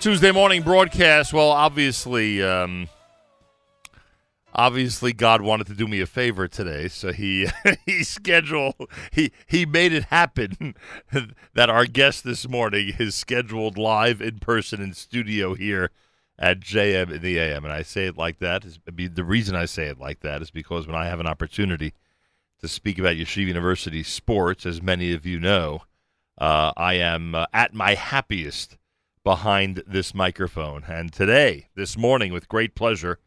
Tuesday morning broadcast. Well, obviously, um, obviously, God wanted to do me a favor today, so he he scheduled he he made it happen that our guest this morning is scheduled live in person in studio here at JM in the AM. And I say it like that is the reason I say it like that is because when I have an opportunity to speak about Yeshiva University sports, as many of you know, uh, I am uh, at my happiest behind this microphone. And today, this morning, with great pleasure,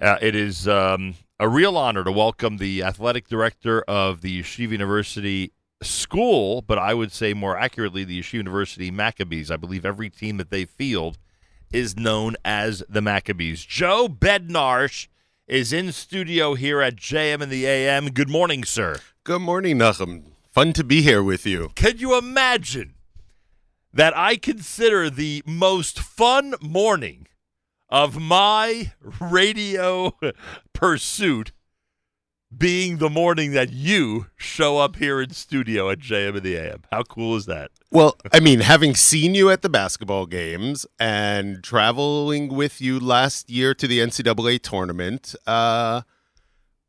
uh, it is um, a real honor to welcome the athletic director of the Yeshiva University School, but I would say more accurately, the Yeshiva University Maccabees. I believe every team that they field is known as the Maccabees. Joe Bednarsh is in studio here at JM in the AM. Good morning, sir. Good morning, Nachum. Fun to be here with you. Can you imagine that I consider the most fun morning of my radio pursuit being the morning that you show up here in studio at JM in the AM? How cool is that? Well, I mean, having seen you at the basketball games and traveling with you last year to the NCAA tournament, uh,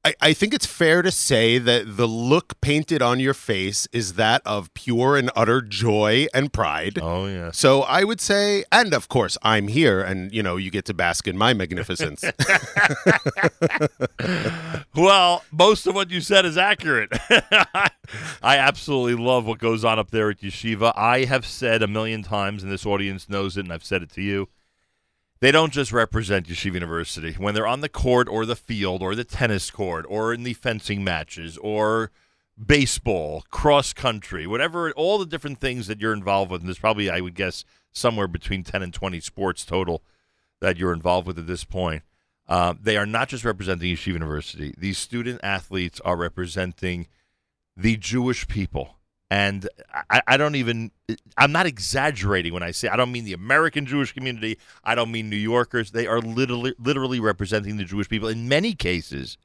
I, I think it's fair to say that the look painted on your face is that of pure and utter joy and pride. Oh, yeah. So I would say, and of course, I'm here, and you know, you get to bask in my magnificence. well, most of what you said is accurate. I absolutely love what goes on up there at Yeshiva. I have said a million times, and this audience knows it, and I've said it to you they don't just represent Yeshiva University. When they're on the court or the field or the tennis court or in the fencing matches or baseball, cross country, whatever, all the different things that you're involved with, and there's probably, I would guess, somewhere between 10 and 20 sports total that you're involved with at this point. Uh, they are not just representing Yeshiva University. These student athletes are representing the Jewish people and I, I, don't even i'm not exaggerating when i say i don't mean the american jewish community. I don't mean new yorkers. They are literally literally representing the jewish people in many cases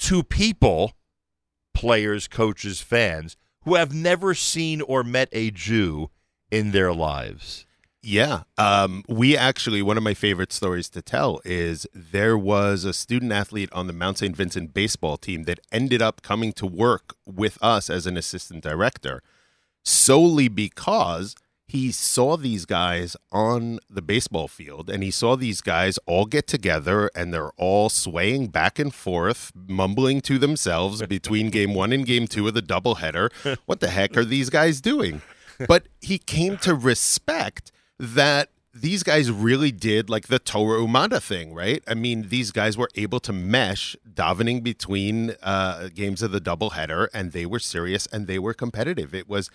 to people players coaches fans who have never seen or met a jew in their lives yeah. Um, we actually, one of my favorite stories to tell is there was a student athlete on the Mount St. Vincent baseball team that ended up coming to work with us as an assistant director solely because he saw these guys on the baseball field and he saw these guys all get together and they're all swaying back and forth, mumbling to themselves between game one and game two of the doubleheader. What the heck are these guys doing? But he came to respect that these guys really did like the Torah Umadda thing, right? I mean, these guys were able to mesh davening between uh, games of the doubleheader, and they were serious and they were competitive. It was,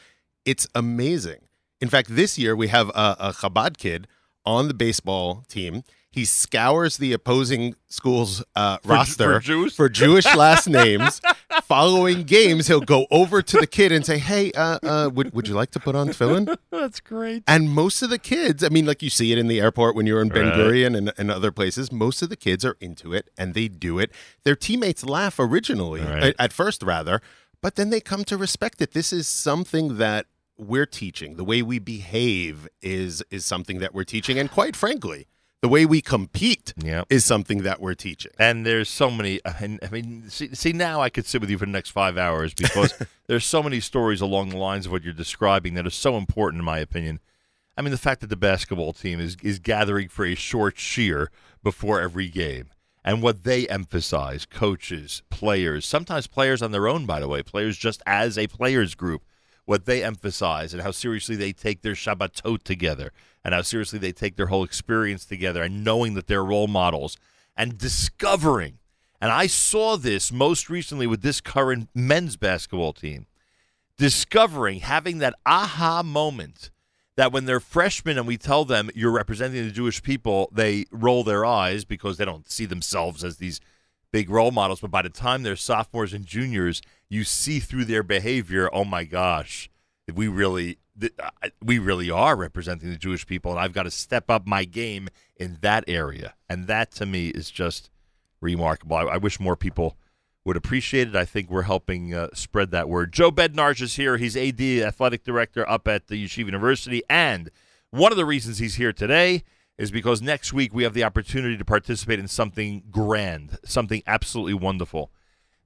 it's amazing. In fact, this year we have a, a Chabad kid on the baseball team he scours the opposing school's uh, for, roster for, for, Jewish last names. Following games, he'll go over to the kid and say, "Hey, uh, uh, would would you like to put on tefillin?" That's great. And most of the kids, I mean, like you see it in the airport when you're in Ben Gurion and, and other places, most of the kids are into it and they do it. Their teammates laugh originally, right. at, at first rather, but then they come to respect it. This is something that we're teaching. The way we behave is is something that we're teaching, and quite frankly the way we compete is something that we're teaching. And there's so many. Uh, I mean, see, see, now I could sit with you for the next five hours because there's so many stories along the lines of what you're describing that are so important, in my opinion. I mean, the fact that the basketball team is is gathering for a short cheer before every game, and what they emphasize, coaches, players, sometimes players on their own, by the way, players just as a players group, what they emphasize and how seriously they take their Shabbatot together and how seriously they take their whole experience together and knowing that they're role models and discovering. And I saw this most recently with this current men's basketball team. Discovering, having that aha moment that when they're freshmen and we tell them you're representing the Jewish people, they roll their eyes because they don't see themselves as these big role models. But by the time they're sophomores and juniors, you see through their behavior, oh my gosh, we really we really are representing the Jewish people, and I've got to step up my game in that area. And that to me is just remarkable. I, I wish more people would appreciate it. I think we're helping uh, spread that word. Joe Bednarsh is here. He's AD, athletic director up at the Yeshiva University, and One of the reasons he's here today is because next week we have the opportunity to participate in something grand, something absolutely wonderful.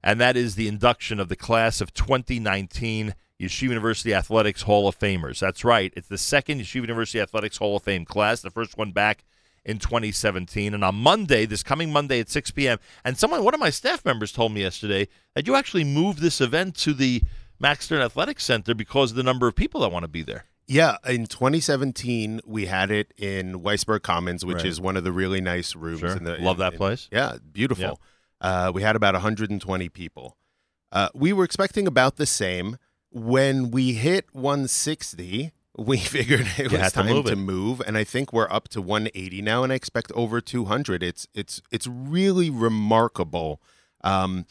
And that is the induction of the class of 2019 Yeshiva University Athletics Hall of Famers. That's right. It's the second Yeshiva University Athletics Hall of Fame class, the first one back in 2017. And on Monday, this coming Monday at 6 p.m., and someone, one of my staff members told me yesterday that you actually moved this event to the Max Stern Athletic Center because of the number of people that want to be there. Yeah, in 2017 we had it in Weisberg Commons, which Right. is one of the really nice rooms. Sure. In the, Love that in- place. Yeah, beautiful. Uh, we had about 120 people. Uh, we were expecting about the same. When we hit 160, we figured it You was had to time move to move, and I think we're up to 180 now, and I expect over 200. It's it's it's really remarkable um,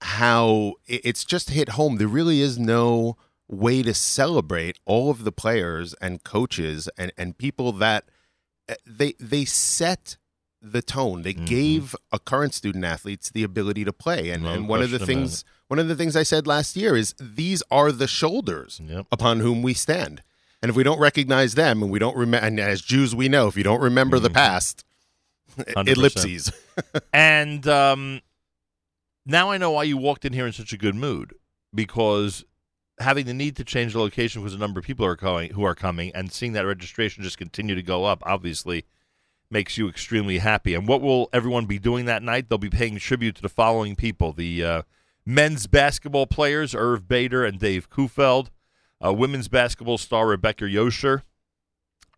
how it's just hit home. There really is no way to celebrate all of the players and coaches and, and people that uh, they they set the tone. They Mhm. gave a current student athletes the ability to play. And, No and one of the things one of the things I said last year is these are the shoulders Yep. upon whom we stand. And if we don't recognize them and we don't remember and as Jews we know if you don't remember the Mhm. past 100%. ellipses. And um, now I know why you walked in here in such a good mood because having the need to change the location because a number of people are going who are coming and seeing that registration just continue to go up obviously makes you extremely happy. And what will everyone be doing that night? They'll be paying tribute to the following people: the uh, men's basketball players Irv Bader and Dave Kufeld, uh, women's basketball star Rebecca Yosher.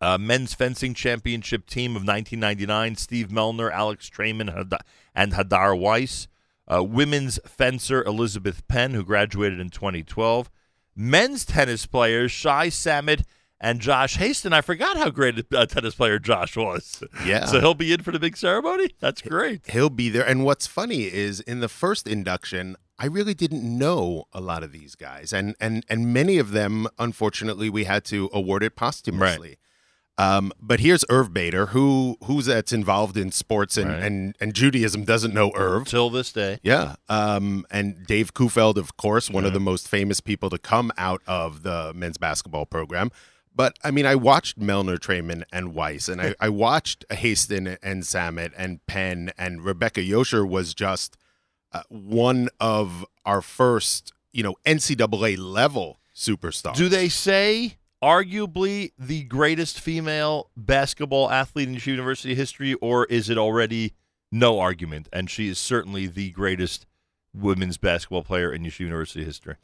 Uh, men's fencing championship team of 1999, Steve Melner, Alex Trayman, and Hadar Weiss. Uh, women's fencer Elizabeth Penn, who graduated in 2012. Men's tennis players Shai Samet and Josh Haston. I forgot how great a tennis player Josh was. Yeah. So he'll be in for the big ceremony? That's great. He'll be there. And what's funny is in the first induction, I really didn't know a lot of these guys. And and and many of them, unfortunately, we had to award it posthumously. Um, but here's Irv Bader, who who's that's involved in sports and, Right. and, and Judaism doesn't know Irv. Till this day. Yeah. Um, and Dave Kufeld, of course, one of the most famous people to come out of the men's basketball program. But I mean, I watched Melner, Trayman, and Weiss, and I, I watched Haston and Samet and Penn, and Rebecca Yosher was just uh, one of our first, you know, NCAA level superstars. Do they say arguably the greatest female basketball athlete in University history, or is it already no argument? And she is certainly the greatest women's basketball player in Yeshiva University history.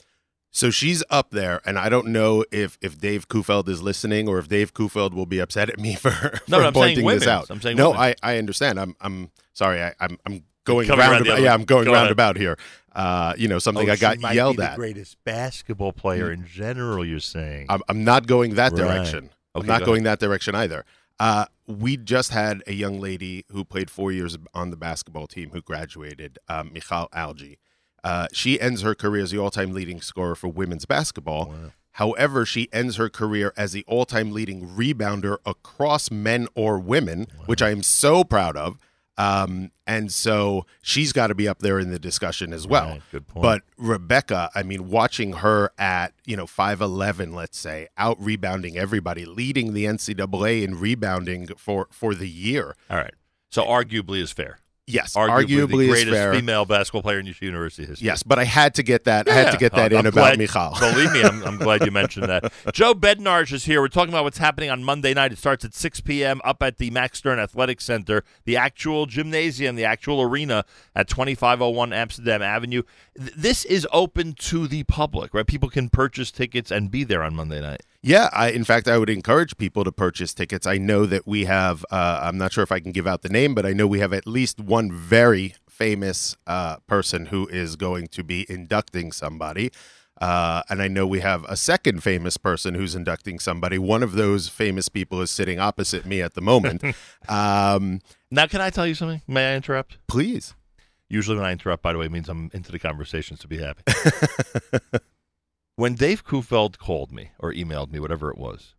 So she's up there, and I don't know if if Dave Kufeld is listening or if Dave Kufeld will be upset at me for, for No, no, pointing this out. I'm saying no, women's. I, I understand. I'm I'm sorry. I, I'm I'm going Coming around the roundabout. Yeah. I'm going Go ahead. roundabout here. Uh, you know, something Oh, I she got might yelled be at. The greatest basketball player in general. You're saying. I'm, I'm not going that Right. direction. I'm not go going that direction either. Uh, we just had a young lady who played four years on the basketball team who graduated, um, Michal Algi. Uh, she ends her career as the all-time leading scorer for women's basketball. Wow. However, she ends her career as the all-time leading rebounder across men or women, which I am so proud of. Um, and so she's got to be up there in the discussion as well. Right, good point. But Rebecca, I mean, watching her at you know five eleven, let's say, out rebounding everybody, leading the NCAA in rebounding for for the year. All right. So arguably is fair. Yes, Arguably, arguably, the greatest female basketball player in University history. Yes, but I had to get that. I had to get that I'm- in I'm about glad- Michal. Believe me, I'm, I'm glad you mentioned that. Joe Bednarsh is here. We're talking about what's happening on Monday night. It starts at 6 p.m. up at the Max Stern Athletic Center, the actual gymnasium, the actual arena at 2501 Amsterdam Avenue. Th- This is open to the public, right? People can purchase tickets and be there on Monday night. Yeah, I, in fact, I would encourage people to purchase tickets. I know that we have, uh, I'm not sure if I can give out the name, but I know we have at least one very famous uh, person who is going to be inducting somebody. Uh, and I know we have a second famous person who's inducting somebody. One of those famous people is sitting opposite me at the moment. um, Now, can I tell you something? May I interrupt? please. Usually, when I interrupt, by the way, it means I'm into the conversations to be happy. when Dave Kufeld called me or emailed me, whatever it was,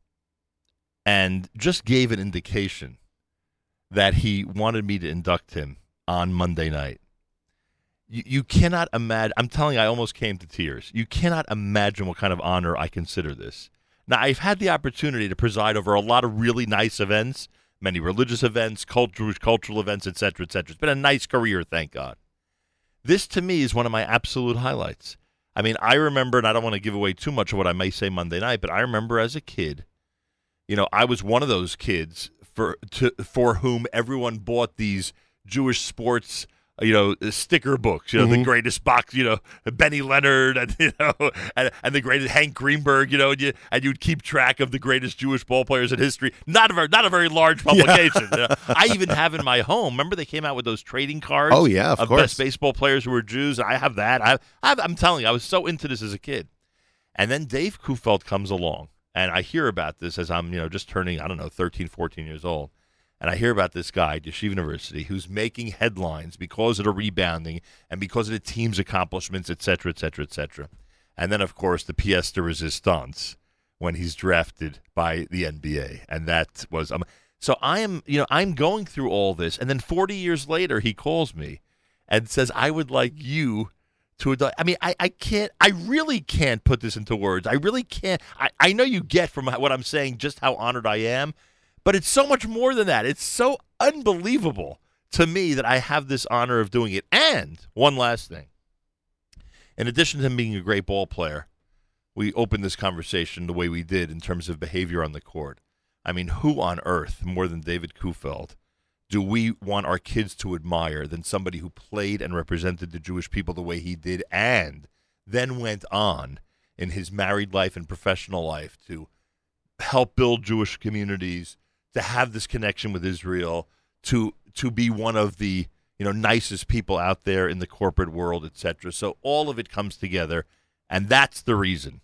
and just gave an indication that he wanted me to induct him on Monday night, you, you cannot imagine. I'm telling you, I almost came to tears. You cannot imagine what kind of honor I consider this. Now, I've had the opportunity to preside over a lot of really nice events, many religious events, cultural, cultural events, etc., etc. It's been a nice career, thank God. This, to me, is one of my absolute highlights. I mean, I remember, and I don't want to give away too much of what I may say Monday night, but I remember as a kid, you know, I was one of those kids for to, for whom everyone bought these Jewish sports you know, sticker books, you know, mm-hmm. the greatest box, you know, Benny Leonard and, you know, and, and, the greatest Hank Greenberg, you know, and, you, and you'd keep track of the greatest Jewish ball players in history. Not a very, not a very large publication. Yeah. I even have in my home, remember they came out with those trading cards? Oh, yeah, of, of course. best baseball players who were Jews. I have that. I, I I'm telling you, I was so into this as a kid. And then Dave Kufeld comes along, and I hear about this as I'm, you know, just turning, I don't know, 13, 14 years old and I hear about this guy, Yeshiva University, who's making headlines because of the rebounding and because of the team's accomplishments, et cetera, et cetera, et cetera. And then, of course, the pièce de resistance when he's drafted by the NBA. And that was um, so I am, you know, I'm going through all this, and then 40 years later, he calls me and says, "I would like you." To. I mean, I, I can't, I really can't put this into words. I really can't. I, I know you get from what I'm saying just how honored I am, but it's so much more than that. It's so unbelievable to me that I have this honor of doing it. And one last thing. In addition to him being a great ball player, we opened this conversation the way we did in terms of behavior on the court. I mean, who on earth, more than David Kufeld, do we want our kids to admire than somebody who played and represented the Jewish people the way he did and then went on in his married life and professional life to help build Jewish communities, to have this connection with Israel, to to be one of the you know nicest people out there in the corporate world, etc. So all of it comes together, and that's the reason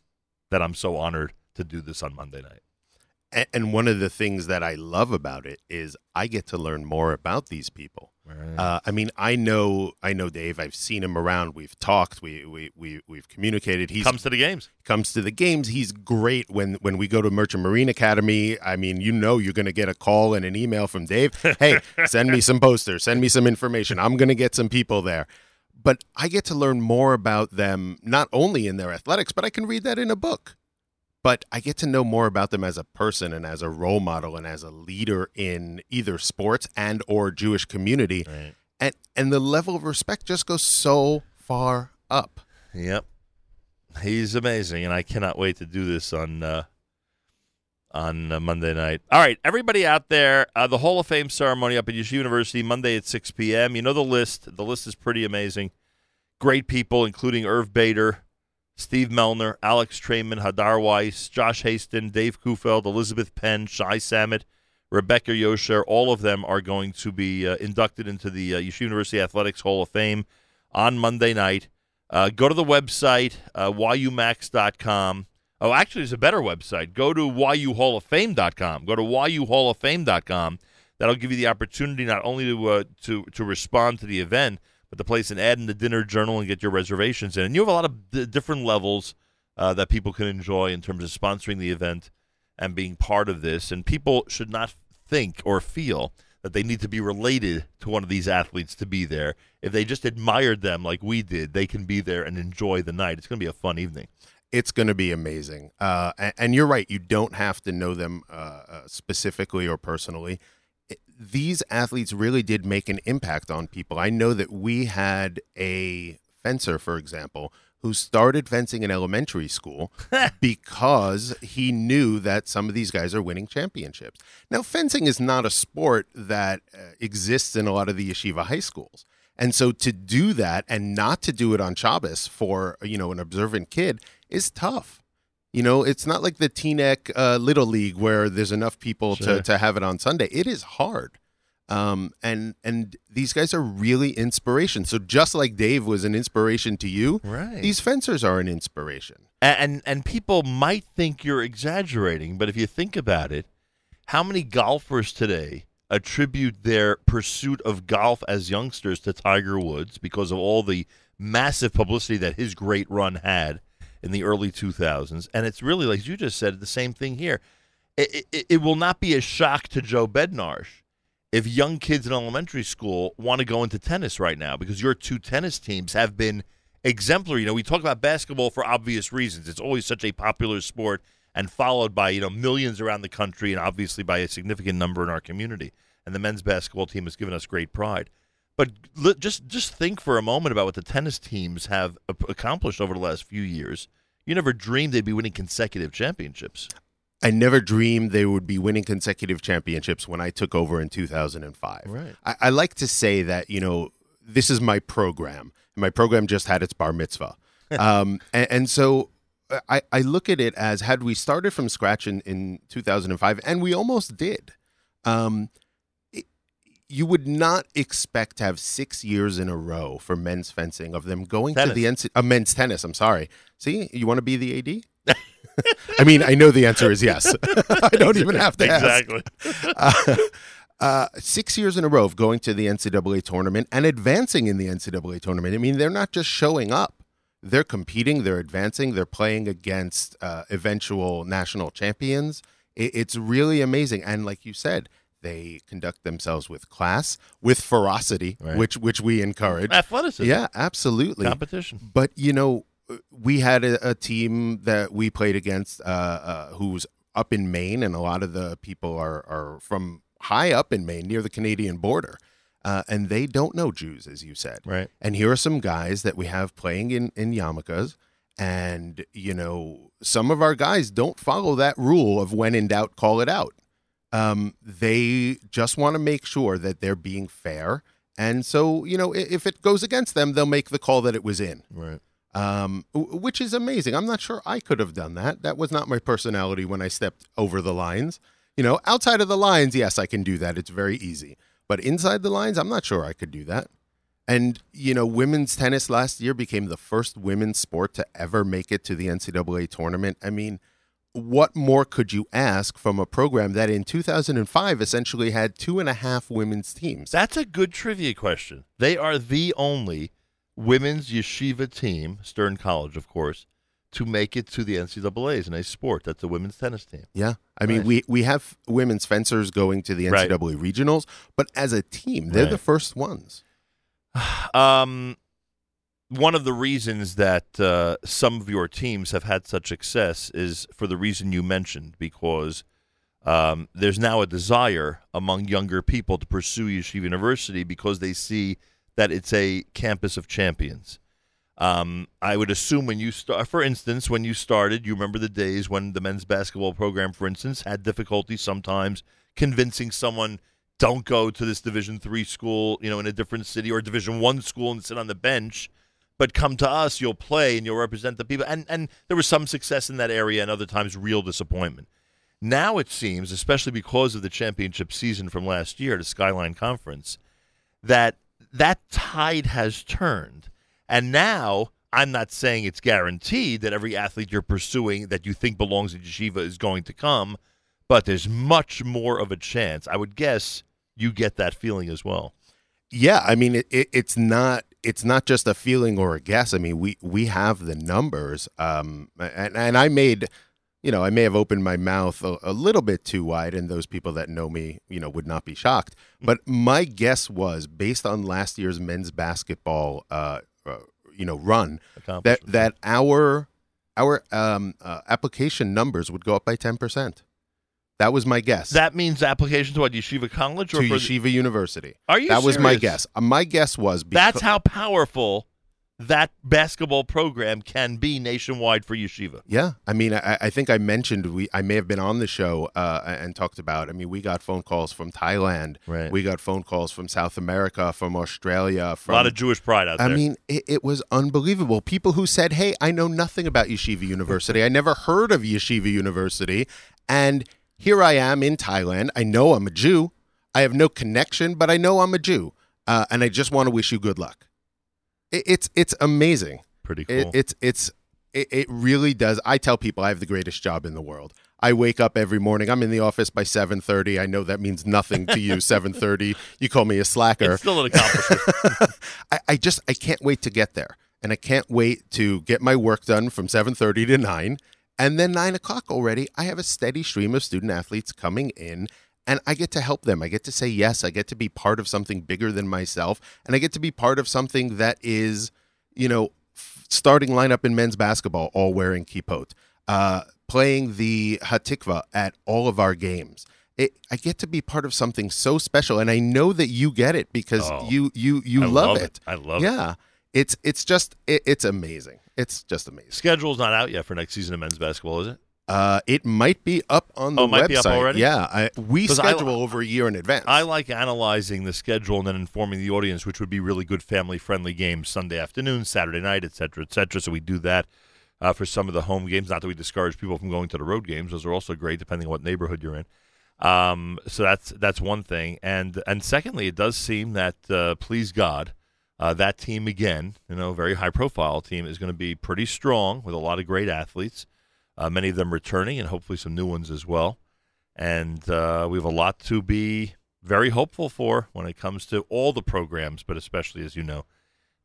that I'm so honored to do this on Monday night. And one of the things that I love about it is I get to learn more about these people. Right. Uh, I mean, I know, I know Dave. I've seen him around. We've talked. We we we we've communicated. He comes to the games. Comes to the games. He's great when when we go to Merchant Marine Academy. I mean, you know, you're going to get a call and an email from Dave. Hey, send me some posters. Send me some information. I'm going to get some people there. But I get to learn more about them not only in their athletics, but I can read that in a book but I get to know more about them as a person and as a role model and as a leader in either sports and or Jewish community. Right. And and the level of respect just goes so far up. Yep. He's amazing and I cannot wait to do this on uh on uh, Monday night. All right, everybody out there, uh, the Hall of Fame ceremony up at Yeshiva University Monday at 6 p.m. You know the list. The list is pretty amazing. Great people, including Irv Bader, Steve Melner, Alex Trayman, Hadar Weiss, Josh Haston, Dave Kufeld, Elizabeth Penn, Shai Samet, Rebecca Yosher, all of them are going to be uh, inducted into the uh, Yeshiva University Athletics Hall of Fame on Monday night. Uh, go to the website, uh, yumacs.com. Oh, actually, there's a better website. Go to yuhalloffame.com. Go to yuhalloffame.com. That'll give you the opportunity not only to, uh, to, to respond to the event, but to place an ad in the dinner journal and get your reservations in. And you have a lot of d- different levels uh, that people can enjoy in terms of sponsoring the event and being part of this. And people should not think or feel that they need to be related to one of these athletes to be there. If they just admired them like we did, they can be there and enjoy the night. It's going to be a fun evening. It's going to be amazing. Uh, and, and, you're right. You don't have to know them uh, uh specifically or personally these athletes really did make an impact on people. I know that we had a fencer, for example, who started fencing in elementary school because he knew that some of these guys are winning championships. Now, fencing is not a sport that uh, exists in a lot of the yeshiva high schools. And so to do that and not to do it on Shabbos for, you know, an observant kid is tough. You know, it's not like the Teaneck uh, Little League where there's enough people sure. to, to have it on Sunday. It is hard. Um, and and these guys are really inspiration. So just like Dave was an inspiration to you, right. these fencers are an inspiration. And, and and people might think you're exaggerating, but if you think about it, how many golfers today attribute their pursuit of golf as youngsters to Tiger Woods because of all the massive publicity that his great run had? In the early 2000s. And it's really, like you just said, the same thing here. It, it, it will not be a shock to Joe Bednarsh if young kids in elementary school want to go into tennis right now because your two tennis teams have been exemplary. You know, we talk about basketball for obvious reasons. It's always such a popular sport and followed by you know millions around the country, and obviously by a significant number in our community. And the men's basketball team has given us great pride. But just just think for a moment about what the tennis teams have accomplished over the last few years. You never dreamed they'd be winning consecutive championships. I never dreamed they would be winning consecutive championships when I took over in 2005. Right. I, I like to say that, you know, this is my program. My program just had its bar mitzvah. um, and, and so I, I look at it as had we started from scratch in, in 2005, and we almost did. Um, you would not expect to have six years in a row for men's fencing of them going Tennis. to the NC, uh, men's tennis. I'm sorry. See, you want to be the AD? I mean, I know the answer is yes. I don't even have to ask. Exactly. Uh, uh, six years in a row of going to the NCAA tournament and advancing in the NCAA tournament. I mean, they're not just showing up; they're competing, they're advancing, they're playing against uh, eventual national champions. It, it's really amazing, and like you said, they conduct themselves with class, with ferocity, Right. which which we encourage. Athleticism. Yeah, absolutely. Competition. But you know, we had a, a team that we played against, uh, uh, who's up in Maine, and a lot of the people are are from high up in Maine, near the Canadian border, uh, and they don't know Jews, as you said. Right. And here are some guys that we have playing in in yarmulkes, and you know, some of our guys don't follow that rule of when in doubt, call it out. Um, they just want to make sure that they're being fair. And so, you know, if it goes against them, they'll make the call that it was in Right. um, which is amazing. I'm not sure I could have done that. That was not my personality when I stepped over the lines. You know, outside of the lines, yes, I can do that. It's very easy. But inside the lines, I'm not sure I could do that. And, you know, women's tennis last year became the first women's sport to ever make it to the NCAA tournament. I mean, what more could you ask from a program that in 2005 essentially had two and a half women's teams? That's a good trivia question. They are the only women's yeshiva team, Stern College, of course, to make it to the NCAA's in a sport. That's the women's tennis team. Yeah. I mean, Nice. we, we have women's fencers going to the Right. NCAA regionals, but as a team, they're Right. the first ones. Um, one of the reasons that uh, some of your teams have had such success is for the reason you mentioned, because um, there's now a desire among younger people to pursue Yeshiva University because they see that it's a campus of champions. Um, I would assume when you start, for instance, when you started, you remember the days when the men's basketball program, for instance, had difficulty sometimes convincing someone don't go to this Division three school, you know, in a different city or Division one school and sit on the bench, but come to us, you'll play and you'll represent the people. And and there was some success in that area, and other times real disappointment. Now it seems, especially because of the championship season from last year, the Skyline Conference, that that tide has turned. And now I'm not saying it's guaranteed that every athlete you're pursuing that you think belongs at Yeshiva is going to come, but there's much more of a chance. I would guess you get that feeling as well. Yeah, I mean, it, it, it's not it's not just a feeling or a guess. I mean, we we have the numbers, um, and and I made, you know, I may have opened my mouth a, a little bit too wide, and those people that know me, you know, would not be shocked. But my guess was based on last year's men's basketball, uh, uh you know, run that that our our um, uh, application numbers would go up by ten percent. That was my guess. That means application to what Yeshiva College or to for the- Yeshiva University. Are you that was my guess. Uh, my guess was That's how powerful that basketball program can be nationwide for Yeshiva. Yeah, I mean, I, I think I mentioned we. I may have been on the show uh, and talked about. I mean, we got phone calls from Thailand. Right. We got phone calls from South America, from Australia. A lot of Jewish pride out I there. I mean, it, it was unbelievable. People who said, "Hey, I know nothing about Yeshiva University. I never heard of Yeshiva University, and here I am in Thailand. I know I'm a Jew. I have no connection, but I know I'm a Jew, uh, and I just want to wish you good luck." It, it's it's amazing. Pretty cool. It, it's it's it, it really does. I tell people I have the greatest job in the world. I wake up every morning. I'm in the office by 7:30. I know that means nothing to you. 7:30. You call me a slacker. it's still an accomplishment. I, I just I can't wait to get there, and I can't wait to get my work done from 7:30 to nine, and then nine o'clock already. I have a steady stream of student athletes coming in. And I get to help them. I get to say yes. I get to be part of something bigger than myself. And I get to be part of something that is, you know, starting lineup in men's basketball, all wearing kippot. Uh, playing the Hatikva at all of our games. It, I get to be part of something so special, and I know that you get it because Oh, you you you love, love it. it. I love it. yeah, it's it's just it, it's amazing. It's just amazing. Schedule's not out yet for next season of men's basketball, is it? Uh, it might be up on the Oh, might website. be up already? Yeah, I, we 'Cause I- schedule over a year in advance. I like analyzing the schedule and then informing the audience, which would be really good family-friendly games Sunday afternoon, Saturday night, et cetera, et cetera. So we do that uh, for some of the home games. Not that we discourage people from going to the road games; those are also great, depending on what neighborhood you're in. Um, so that's that's one thing, and and secondly, it does seem that uh, please God, uh, that team again, you know, very high-profile team, is going to be pretty strong with a lot of great athletes, uh, many of them returning, and hopefully some new ones as well. And uh, we have a lot to be very hopeful for when it comes to all the programs, but especially, as you know,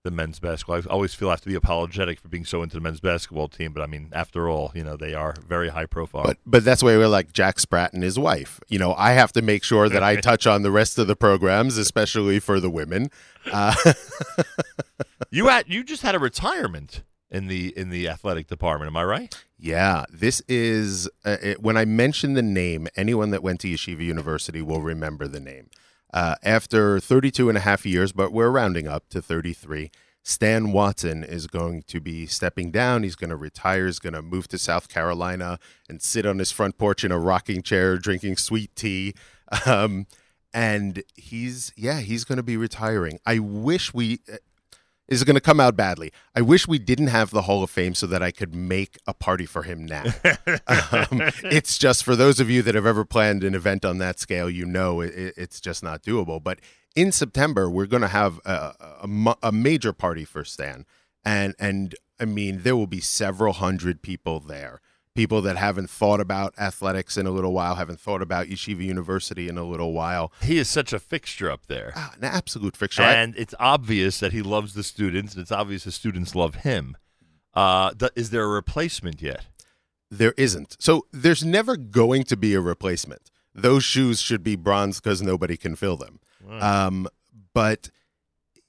the men's basketball. I always feel I have to be apologetic for being so into the men's basketball team, but I mean, after all, you know, they are very high profile. But but that's why we're like Jack Spratt and his wife. You know, I have to make sure that I touch on the rest of the programs, especially for the women. Uh, you had you just had a retirement in the in the athletic department, am I right? yeah, this is uh, it, when I mention the name, anyone that went to Yeshiva University will remember the name. Uh, after 32 and a half years, but we're rounding up to 33, Stan Watson is going to be stepping down. He's going to retire. He's going to move to South Carolina and sit on his front porch in a rocking chair drinking sweet tea. Um, and he's, yeah, he's going to be retiring. I wish we. Is going to come out badly. I wish we didn't have the Hall of Fame so that I could make a party for him now. um, it's just for those of you that have ever planned an event on that scale, you know it, it- it's just not doable. But in September, we're going to have a, a, a major party for Stan, and and I mean there will be several hundred people there. People that haven't thought about athletics in a little while, haven't thought about Yeshiva University in a little while. He is such a fixture up there. Ah, an absolute fixture. I- And it's obvious that he loves the students, and it's obvious the students love him. Uh, th- is there a replacement yet? There isn't. So there's never going to be a replacement. Those shoes should be bronze because nobody can fill them. Um, but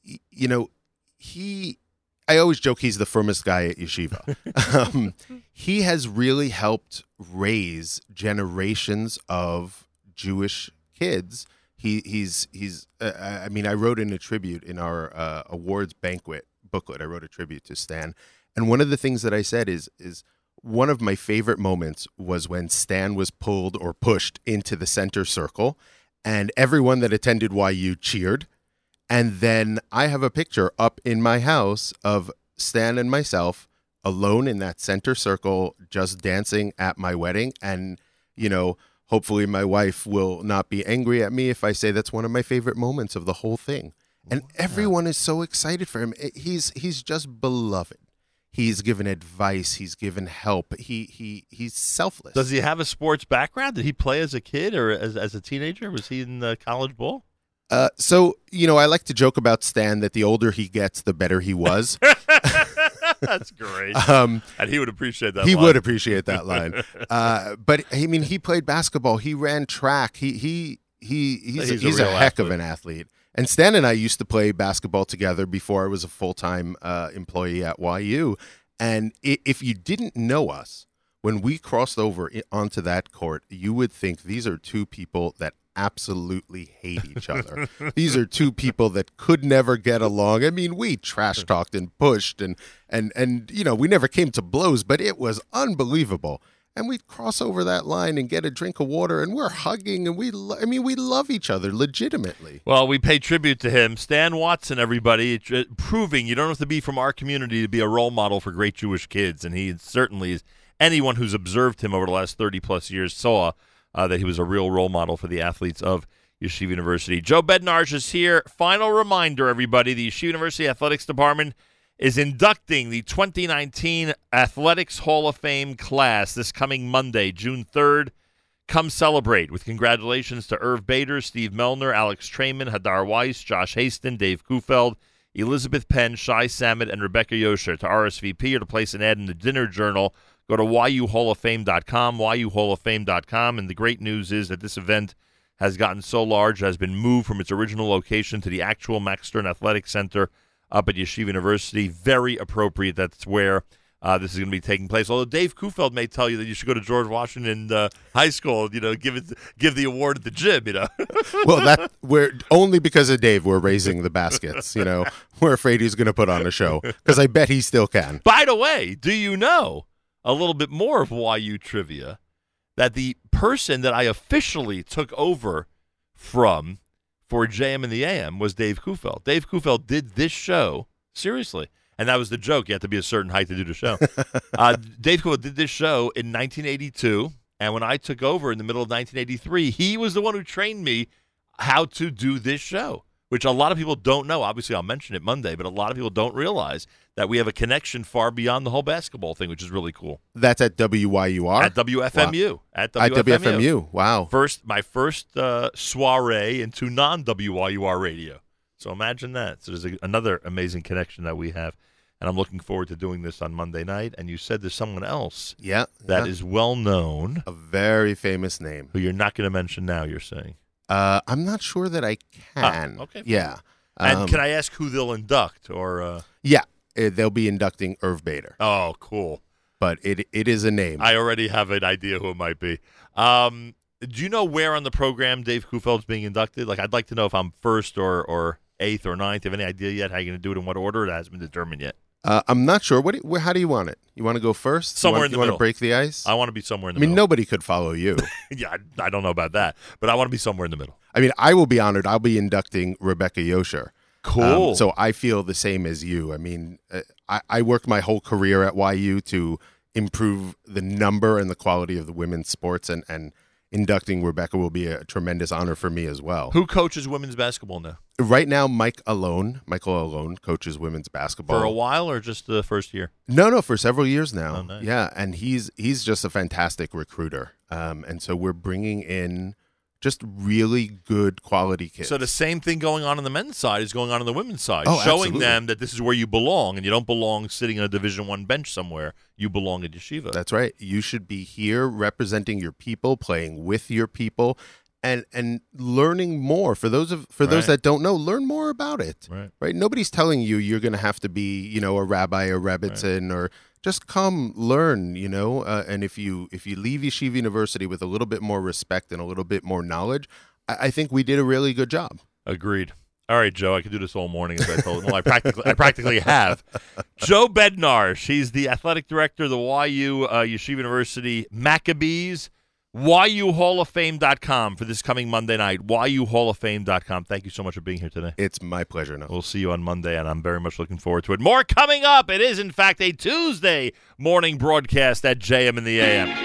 y- you know, he. I always joke he's the firmest guy at yeshiva. um, he has really helped raise generations of Jewish kids. He he's he's. Uh, I mean, I wrote in a tribute in our uh, awards banquet booklet. I wrote a tribute to Stan, and one of the things that I said is is one of my favorite moments was when Stan was pulled or pushed into the center circle, and everyone that attended YU cheered. And then I have a picture up in my house of Stan and myself alone in that center circle, just dancing at my wedding. And, you know, hopefully my wife will not be angry at me if I say that's one of my favorite moments of the whole thing. And everyone is so excited for him. He's he's just beloved. He's given advice. He's given help. He he he's selfless. Does he have a sports background? Did he play as a kid or as, as a teenager? Was he in the college ball? Uh, so you know, I like to joke about Stan that the older he gets, the better he was. That's great. um, and he would appreciate that. he line. would appreciate that line. Uh, but I mean, he played basketball. He ran track. He he he he's, He's he's, a a, heck of an athlete. And Stan and I used to play basketball together before I was a full time uh, employee at YU. And if you didn't know us when we crossed over onto that court, you would think these are two people that absolutely hate each other. these are two people that could never get along. I mean, we trash talked and pushed and and and you know, we never came to blows, but it was unbelievable. And we'd cross over that line and get a drink of water, and we're hugging, and we, lo- I mean, we love each other legitimately. Well, we pay tribute to him. Stan Watson, everybody, proving you don't have to be from our community to be a role model for great Jewish kids. And he certainly is. Anyone who's observed him over the last 30 plus years saw uh, that he was a real role model for the athletes of Yeshiva University. Joe Bednarsh is here. Final reminder, everybody the Yeshiva University Athletics Department is inducting the 2019 Athletics Hall of Fame class this coming Monday, June 3rd. Come celebrate with congratulations to Irv Bader, Steve Melner, Alex Trayman, Hadar Weiss, Josh Haston, Dave Kufeld, Elizabeth Penn, Shai Samet, and Rebecca Yosher. To RSVP or to place an ad in the Dinner Journal, go to yuhalloffame.com, yuhalloffame.com. And the great news is that this event has gotten so large, has been moved from its original location to the actual Max Stern Athletic Center up at Yeshiva University. Very appropriate. That's where uh, this is going to be taking place. Although Dave Kufeld may tell you that you should go to George Washington uh, High School, you know, give it, give the award at the gym, you know. well, that we're only because of Dave we're raising the baskets. You know, we're afraid he's going to put on a show because I bet he still can. By the way, do you know a little bit more of YU trivia? That the person that I officially took over from for JM and the AM was Dave Kufeld. Dave Kufeld did this show seriously. And that was the joke. You had to be a certain height to do the show. uh, Dave Kufeld did this show in 1982. And when I took over in the middle of 1983, he was the one who trained me how to do this show, which a lot of people don't know. Obviously, I'll mention it Monday, but a lot of people don't realize that we have a connection far beyond the whole basketball thing, which is really cool. That's at WYUR? At WFMU. Wow. At WFMU. At WFMU. Wow. First, my first uh, soiree into non WYUR radio. So imagine that. So there's a, another amazing connection that we have. And I'm looking forward to doing this on Monday night. And you said there's someone else yeah, that yeah. is well known, a very famous name. who you're not going to mention now, you're saying. Uh, I'm not sure that I can. Ah, okay. Yeah. And Um, can I ask who they'll induct? Or, uh, Yeah, uh, they'll be inducting Irv Bader, oh, cool. but it it is a name. I already have an idea who it might be. Um, do you know where on the program Dave Kufeld's being inducted? Like, I'd like to know if I'm first or, or eighth or ninth. Do you have any idea yet how you're going to do it in what order? It hasn't been determined yet. Uh, I'm not sure. What? do- Where, how do you want it? You want to go first? Somewhere you want, in the you want to break the ice? I want to be somewhere in the middle. I mean, middle. nobody could follow you. yeah, I, I don't know about that, but I want to be somewhere in the middle. I mean, I will be honored. I'll be inducting Rebecca Yosher. Cool. Um, so I feel the same as you. I mean, uh, I, I worked my whole career at YU to improve the number and the quality of the women's sports, and, and inducting Rebecca will be a tremendous honor for me as well. who coaches women's basketball now? Right now, Mike Alone, Michael Alone, coaches women's basketball For a while or just the first year? No, no, for several years now. Oh, nice. Yeah, and he's he's just a fantastic recruiter. Um, and so we're bringing in just really good quality kids. So the same thing going on on the men's side is going on on the women's side, Oh, showing absolutely. them that this is where you belong, and you don't belong sitting on a Division One bench somewhere. You belong at yeshiva. That's right. You should be here representing your people, playing with your people, and and learning more. For those of for those that don't know, learn more about it. Right. Right. Nobody's telling you you're going to have to be, you know, a rabbi or rebbetzin or just come learn. You know, uh, and if you if you leave yeshiva university with a little bit more respect and a little bit more knowledge, I, I think we did a really good job. Agreed. All right, Joe. I could do this all morning as I told. Well, I practically, I practically have. Joe Bednar. She's the athletic director of the YU uh, Yeshiva University Maccabees. YUHallOfFame.com for this coming Monday night. YUHallOfFame.com. Thank you so much for being here today. It's my pleasure. No. We'll see you on Monday, and I'm very much looking forward to it. More coming up. It is, in fact, a Tuesday morning broadcast at JM in the AM.